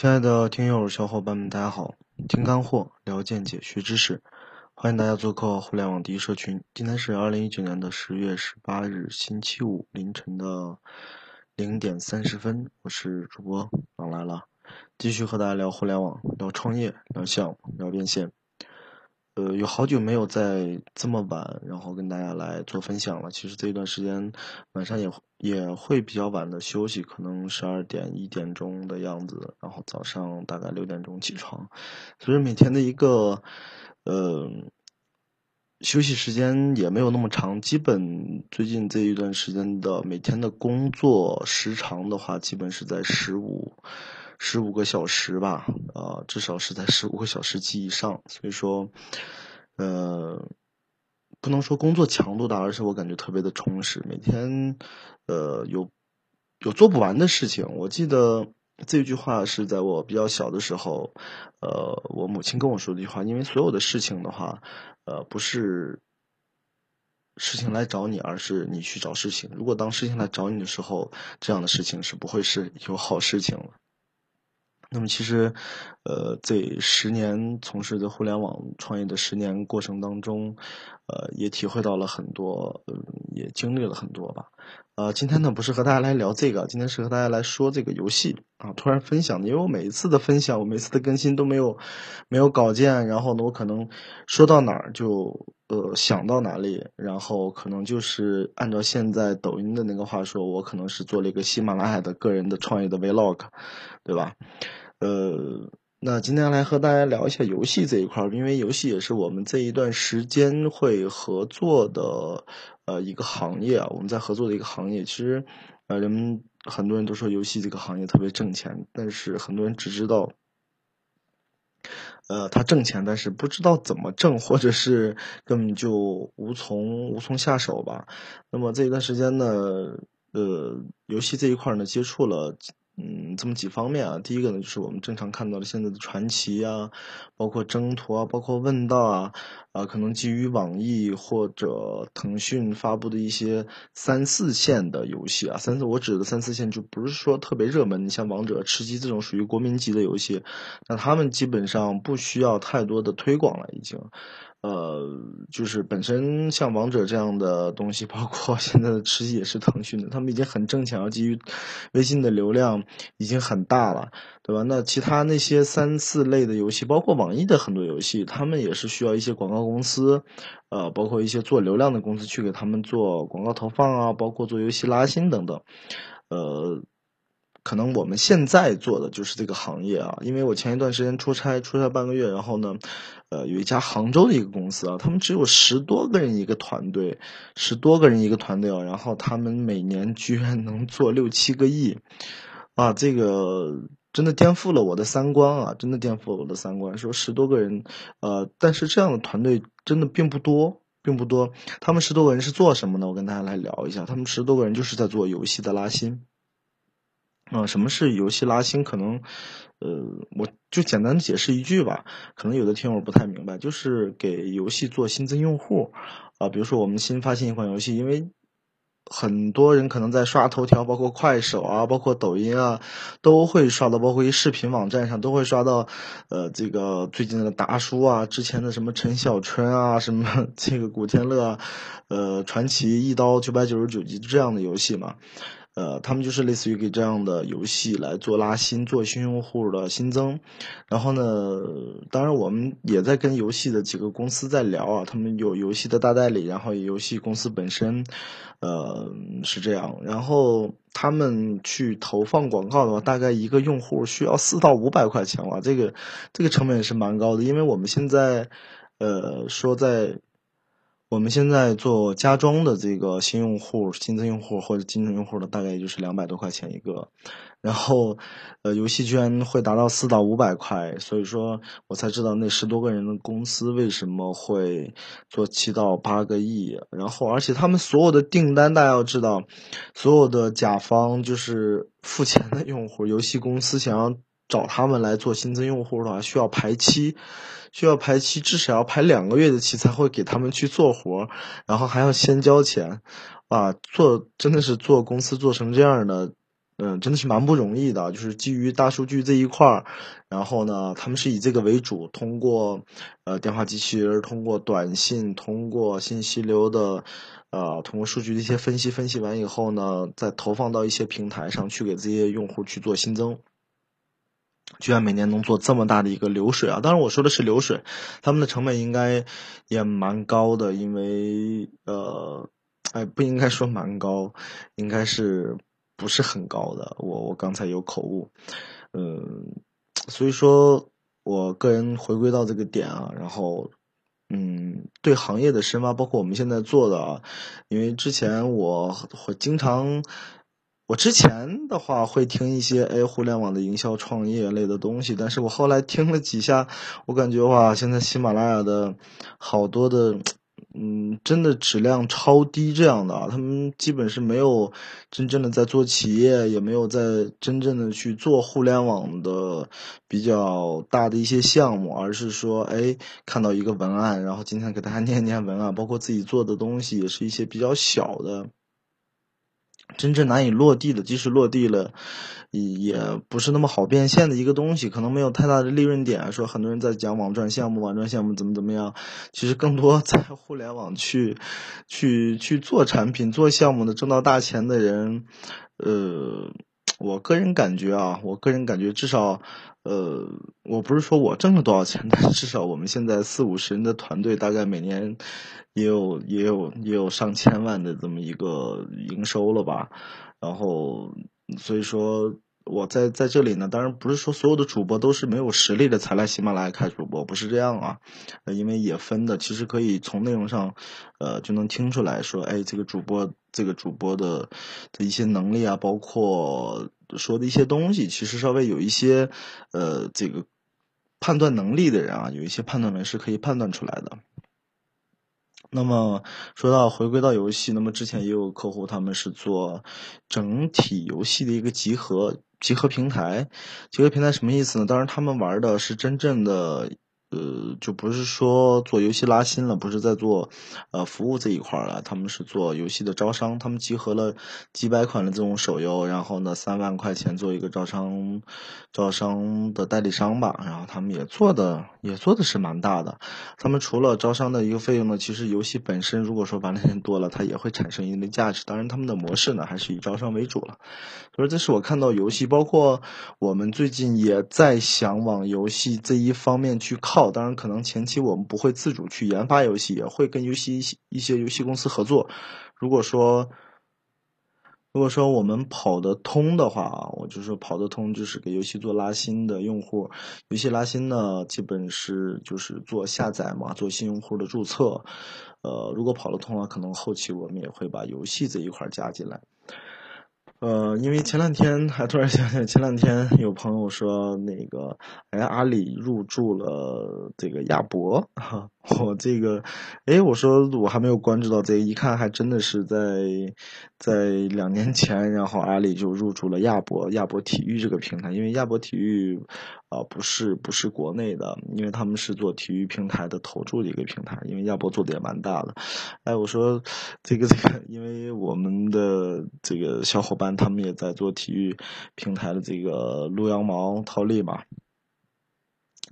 亲爱的听友小伙伴们，大家好！听干货，聊见解，学知识，欢迎大家做客互联网第一社群。今天是二零一九年的十月十八日，星期五凌晨的零点三十分，我是主播狼来了，继续和大家聊互联网，聊创业，聊项目，聊变现。呃，有好久没有在这么晚，然后跟大家来做分享了。其实这段时间晚上也也会比较晚的休息，可能十二点一点钟的样子，然后早上大概六点钟起床，所以每天的一个呃休息时间也没有那么长。基本最近这一段时间的每天的工作时长的话，基本是在十五。十五个小时吧，啊，至少是在十五个小时及以上。所以说，呃，不能说工作强度大，而是我感觉特别的充实。每天，呃，有有做不完的事情。我记得这句话是在我比较小的时候，呃，我母亲跟我说的一句话。因为所有的事情的话，呃，不是事情来找你，而是你去找事情。如果当事情来找你的时候，这样的事情是不会是有好事情了。那么其实，呃，这十年从事的互联网创业的十年过程当中，呃，也体会到了很多，嗯，也经历了很多吧。呃，今天呢不是和大家来聊这个，今天是和大家来说这个游戏啊。突然分享的，因为我每一次的分享，我每次的更新都没有没有稿件，然后呢，我可能说到哪儿就呃想到哪里，然后可能就是按照现在抖音的那个话说，我可能是做了一个喜马拉雅的个人的创业的 vlog，对吧？呃，那今天来和大家聊一下游戏这一块儿，因为游戏也是我们这一段时间会合作的呃一个行业啊。我们在合作的一个行业，其实呃人们很多人都说游戏这个行业特别挣钱，但是很多人只知道呃它挣钱，但是不知道怎么挣，或者是根本就无从无从下手吧。那么这一段时间呢，呃，游戏这一块呢接触了。嗯，这么几方面啊，第一个呢，就是我们正常看到的现在的传奇啊，包括征途啊，包括问道啊，啊，可能基于网易或者腾讯发布的一些三四线的游戏啊，三四我指的三四线就不是说特别热门，你像王者、吃鸡这种属于国民级的游戏，那他们基本上不需要太多的推广了，已经。呃，就是本身像王者这样的东西，包括 现在的吃鸡也是腾讯的，他们已经很挣钱了，基于微信的流量已经很大了，对吧？那其他那些三四类的游戏，包括网易的很多游戏，他们也是需要一些广告公司，呃，包括一些做流量的公司去给他们做广告投放啊，包括做游戏拉新等等，呃。可能我们现在做的就是这个行业啊，因为我前一段时间出差，出差半个月，然后呢，呃，有一家杭州的一个公司啊，他们只有十多个人一个团队，十多个人一个团队啊，然后他们每年居然能做六七个亿，啊，这个真的颠覆了我的三观啊，真的颠覆了我的三观。说十多个人，呃，但是这样的团队真的并不多，并不多。他们十多个人是做什么呢？我跟大家来聊一下，他们十多个人就是在做游戏的拉新。啊，什么是游戏拉新？可能，呃，我就简单的解释一句吧。可能有的听友不太明白，就是给游戏做新增用户。啊，比如说我们新发行一款游戏，因为很多人可能在刷头条，包括快手啊，包括抖音啊，都会刷到，包括一视频网站上都会刷到，呃，这个最近的达叔啊，之前的什么陈小春啊，什么 这个古天乐，呃，传奇一刀九百九十九级这样的游戏嘛。呃，他们就是类似于给这样的游戏来做拉新、做新用户的新增，然后呢，当然我们也在跟游戏的几个公司在聊啊，他们有游戏的大代理，然后游戏公司本身，呃，是这样，然后他们去投放广告的话，大概一个用户需要四到五百块钱哇，这个这个成本也是蛮高的，因为我们现在，呃，说在。我们现在做家装的这个新用户、新增用户或者金增用户的，大概也就是两百多块钱一个，然后，呃，游戏居然会达到四到五百块，所以说我才知道那十多个人的公司为什么会做七到八个亿，然后而且他们所有的订单，大家要知道，所有的甲方就是付钱的用户，游戏公司想要。找他们来做新增用户的话，需要排期，需要排期，至少要排两个月的期才会给他们去做活，然后还要先交钱，啊，做真的是做公司做成这样的，嗯，真的是蛮不容易的。就是基于大数据这一块儿，然后呢，他们是以这个为主，通过呃电话机器人，通过短信，通过信息流的，呃，通过数据的一些分析，分析完以后呢，再投放到一些平台上去给这些用户去做新增。居然每年能做这么大的一个流水啊！当然我说的是流水，他们的成本应该也蛮高的，因为呃，哎，不应该说蛮高，应该是不是很高的。我我刚才有口误，嗯，所以说我个人回归到这个点啊，然后嗯，对行业的深挖，包括我们现在做的啊，因为之前我会经常。我之前的话会听一些哎互联网的营销创业类的东西，但是我后来听了几下，我感觉哇，现在喜马拉雅的好多的，嗯，真的质量超低这样的，他们基本是没有真正的在做企业，也没有在真正的去做互联网的比较大的一些项目，而是说哎看到一个文案，然后今天给大家 念念文案，包括自己做的东西也是一些比较小的。真正难以落地的，即使落地了，也不是那么好变现的一个东西，可能没有太大的利润点。说很多人在讲网赚项目，网赚项目怎么怎么样，其实更多 在互联网去去去做产品、做项目的挣到大钱的人，呃，我个人感觉啊，我个人感觉至少。呃，我不是说我挣了多少钱，但至少我们现在四五十人的团队，大概每年也有也有也有上千万的这么一个营收了吧。然后，所以说我在在这里呢，当然不是说所有的主播都是没有实力的才来喜马拉雅开主播，不是这样啊。因为也分的，其实可以从内容上，呃，就能听出来说，哎，这个主播这个主播的的一些能力啊，包括。说的一些东西，其实稍微有一些，呃，这个判断能力的人啊，有一些判断能力是可以判断出来的。那么说到回归到游戏，那么之前也有客户，他们是做整体游戏的一个集合集合平台。集合平台什么意思呢？当然，他们玩的是真正的。呃，就不是说做游戏拉新了，不是在做呃服务这一块了，他们是做游戏的招商，他们集合了几百款的这种手游，然后呢三万块钱做一个招商招商的代理商吧，然后他们也做的也做的是蛮大的，他们除了招商的一个费用呢，其实游戏本身如果说玩的人多了，它也会产生一定的价值，当然他们的模式呢还是以招商为主了，所以这是我看到游戏，包括我们最近也在想往游戏这一方面去靠。当然，可能前期我们不会自主去研发游戏，也会跟游戏一些游戏公司合作。如果说，如果说我们跑得通的话啊，我就说跑得通，就是给游戏做拉新的用户。游戏拉新呢，基本是就是做下载嘛，做新用户的注册。呃，如果跑得通了，可能后期我们也会把游戏这一块加进来。呃，因为前两天还突然想起来，前两天有朋友说那个，哎，阿里入驻了这个亚博，我这个，哎，我说我还没有关注到这个，一看还真的是在在两年前，然后阿里就入驻了亚博，亚博体育这个平台，因为亚博体育。啊，不是不是国内的，因为他们是做体育平台的投注的一个平台，因为亚博做的也蛮大的。哎，我说这个这个，因为我们的这个小伙伴他们也在做体育平台的这个撸羊毛套利嘛，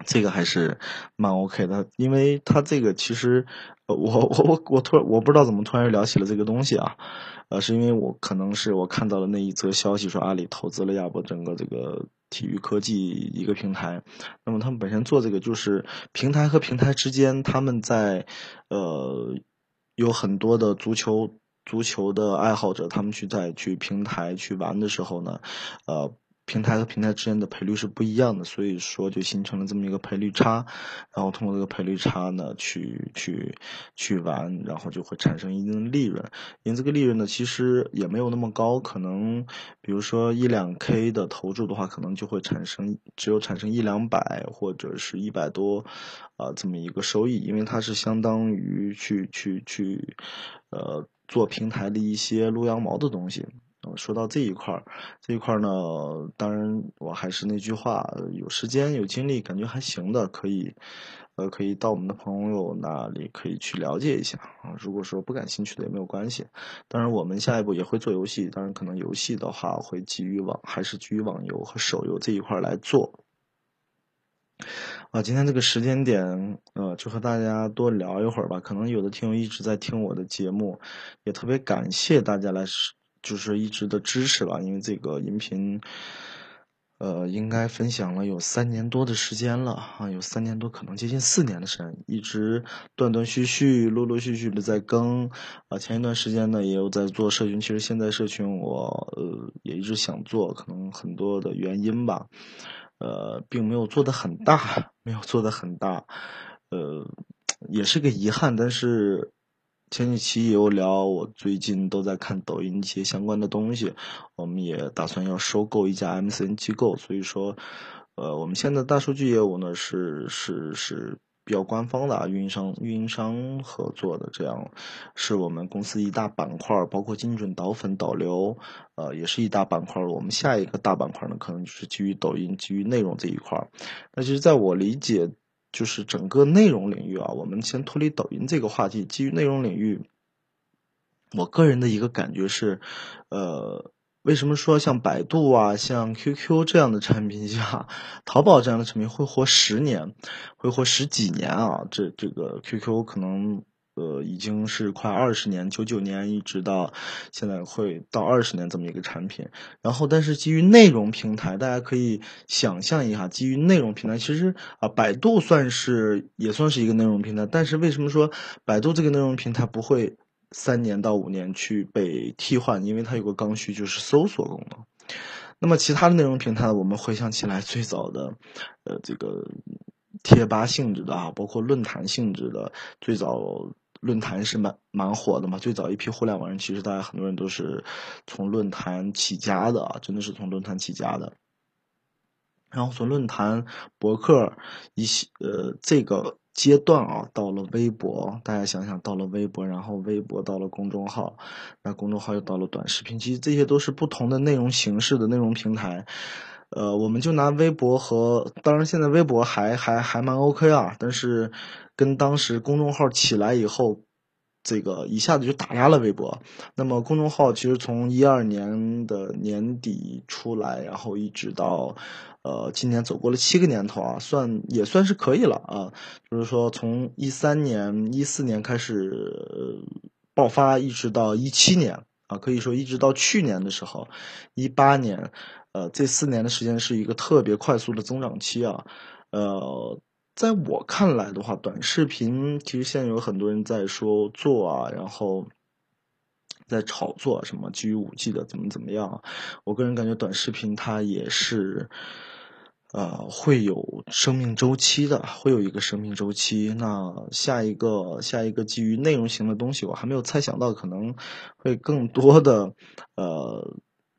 这个还是蛮 OK 的，因为他这个其实，我我我我突然我不知道怎么突然聊起了这个东西啊，呃，是因为我可能是我看到了那一则消息说阿里投资了亚博整个这个。体育科技一个平台，那么他们本身做这个就是平台和平台之间，他们在呃有很多的足球足球的爱好者，他们去在去平台去玩的时候呢，呃。平台和平台之间的赔率是不一样的，所以说就形成了这么一个赔率差，然后通过这个赔率差呢，去去去玩，然后就会产生一定的利润。因为这个利润呢，其实也没有那么高，可能比如说一两 K 的投注的话，可能就会产生只有产生一两百或者是一百多啊这么一个收益，因为它是相当于去去去呃做平台的一些撸羊毛的东西。说到这一块儿，这一块儿呢，当然我还是那句话，有时间有精力，感觉还行的，可以，呃，可以到我们的朋友那里可以去了解一下啊。如果说不感兴趣的也没有关系。当然，我们下一步也会做游戏，当然可能游戏的话会基于网，还是基于网游和手游这一块来做。啊，今天这个时间点，呃，就和大家多聊一会儿吧。可能有的听友一直在听我的节目，也特别感谢大家来，就是一直的支持吧。因为这个音频，呃，应该分享了有三年多的时间了啊，有三年多，可能接近四年的时间，一直断断续续、陆陆续续的在更。啊，前一段时间呢，也有在做社群。其实现在社群我呃也一直想做，可能很多的原因吧。呃，并没有做的很大，没有做的很大，呃，也是个遗憾。但是前几期也有聊，我最近都在看抖音一些相关的东西，我们也打算要收购一家 MCN 机构，所以说，呃，我们现在大数据业务呢是是是。比较官方的啊，运营商运营商合作的，这样是我们公司一大板块，包括精准导粉导流，呃，也是一大板块。我们下一个大板块呢，可能就是基于抖音、基于内容这一块。那其实在我理解，就是整个内容领域啊，我们先脱离抖音这个话题，基于内容领域，我个人的一个感觉是，呃。为什么说像百度啊、像 QQ 这样的产品，像淘宝这样的产品会活十年，会活十几年啊？这这个 QQ 可能呃已经是快二十年，九九年一直到现在会到二十年这么一个产品。然后，但是基于内容平台，大家可以想象一下，基于内容平台，其实啊，百度算是也算是一个内容平台，但是为什么说百度这个内容平台不会？三年到五年去被替换，因为它有个刚需，就是搜索功能。那么其他的内容平台，我们回想起来，最早的，呃，这个贴吧性质的啊，包括论坛性质的，最早论坛是蛮蛮火的嘛。最早一批互联网人，其实大家很多人都是从论坛起家的啊，真的是从论坛起家的。然后从论坛、博客一些呃这个。阶段啊，到了微博，大家想想，到了微博，然后微博到了公众号，那公众号又到了短视频，其实这些都是不同的内容形式的内容平台。呃，我们就拿微博和，当然现在微博还还还蛮 OK 啊，但是跟当时公众号起来以后。这个一下子就打压了微博。那么公众号其实从一二年的年底出来，然后一直到，呃，今年走过了七个年头啊，算也算是可以了啊。就是说从一三年、一四年开始爆发，一直到一七年啊，可以说一直到去年的时候，一八年，呃，这四年的时间是一个特别快速的增长期啊，呃。在我看来的话，短视频其实现在有很多人在说做啊，然后在炒作什么基于五 G 的怎么怎么样。我个人感觉短视频它也是，呃，会有生命周期的，会有一个生命周期。那下一个下一个基于内容型的东西，我还没有猜想到，可能会更多的，呃。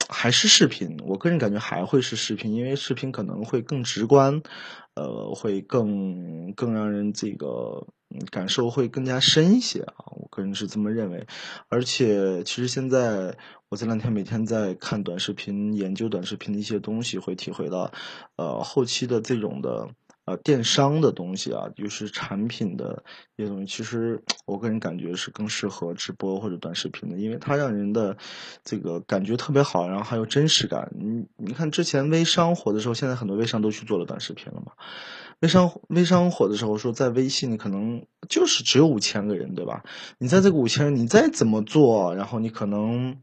还是视频，我个人感觉还会是视频，因为视频可能会更直观，呃，会更更让人这个感受会更加深一些啊，我个人是这么认为。而且，其实现在我这两天每天在看短视频，研究短视频的一些东西，会体会到，呃，后期的这种的。呃，电商的东西啊，就是产品的一些东西，其实 我个人感觉是更适合直播或者短视频的，因为它让人的这个感觉特别好，然后还有真实感。你你看之前微商火的时候，现在很多微商都去做了短视频了嘛。微商微商火的时候，说在微信可能就是只有五千个人，对吧？你在这个五千人，你再怎么做，然后你可能。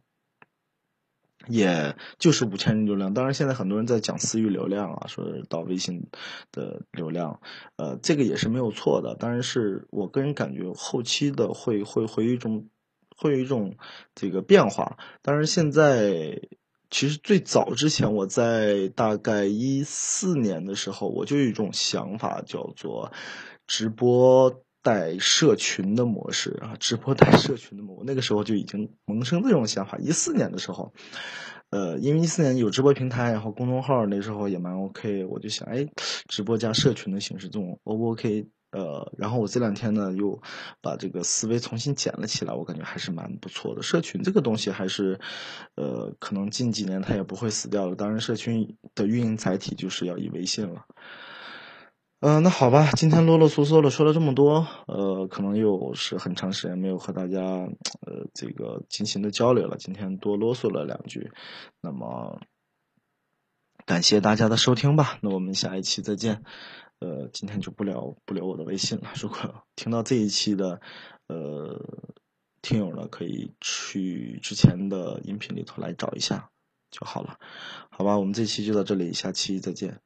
也就是五千人流量，当然现在很多人在讲私域流量啊，说到微信的流量，呃，这个也是没有错的。当然是我个人感觉后期的会会会有一种会有一种这个变化。当然现在其实最早之前我在大概一四年的时候，我就有一种想法叫做直播。带社群的模式啊，直播带社群的模，那个时候就已经萌生这种想法。一四年的时候，呃，因为一四年有直播平台，然后公众号那时候也蛮 OK，我就想，哎，直播加社群的形式，这种 O 不 OK？呃，然后我这两天呢又把这个思维重新捡了起来，我感觉还是蛮不错的。社群这个东西还是，呃，可能近几年它也不会死掉了。当然，社群的运营载体就是要以微信了。呃，那好吧，今天啰啰嗦嗦的说了这么多，呃，可能又是很长时间没有和大家呃这个进行的交流了。今天多啰嗦了两句，那么感谢大家的收听吧。那我们下一期再见。呃，今天就不聊不留我的微信了。如果听到这一期的呃听友呢，可以去之前的音频里头来找一下就好了。好吧，我们这期就到这里，下期再见。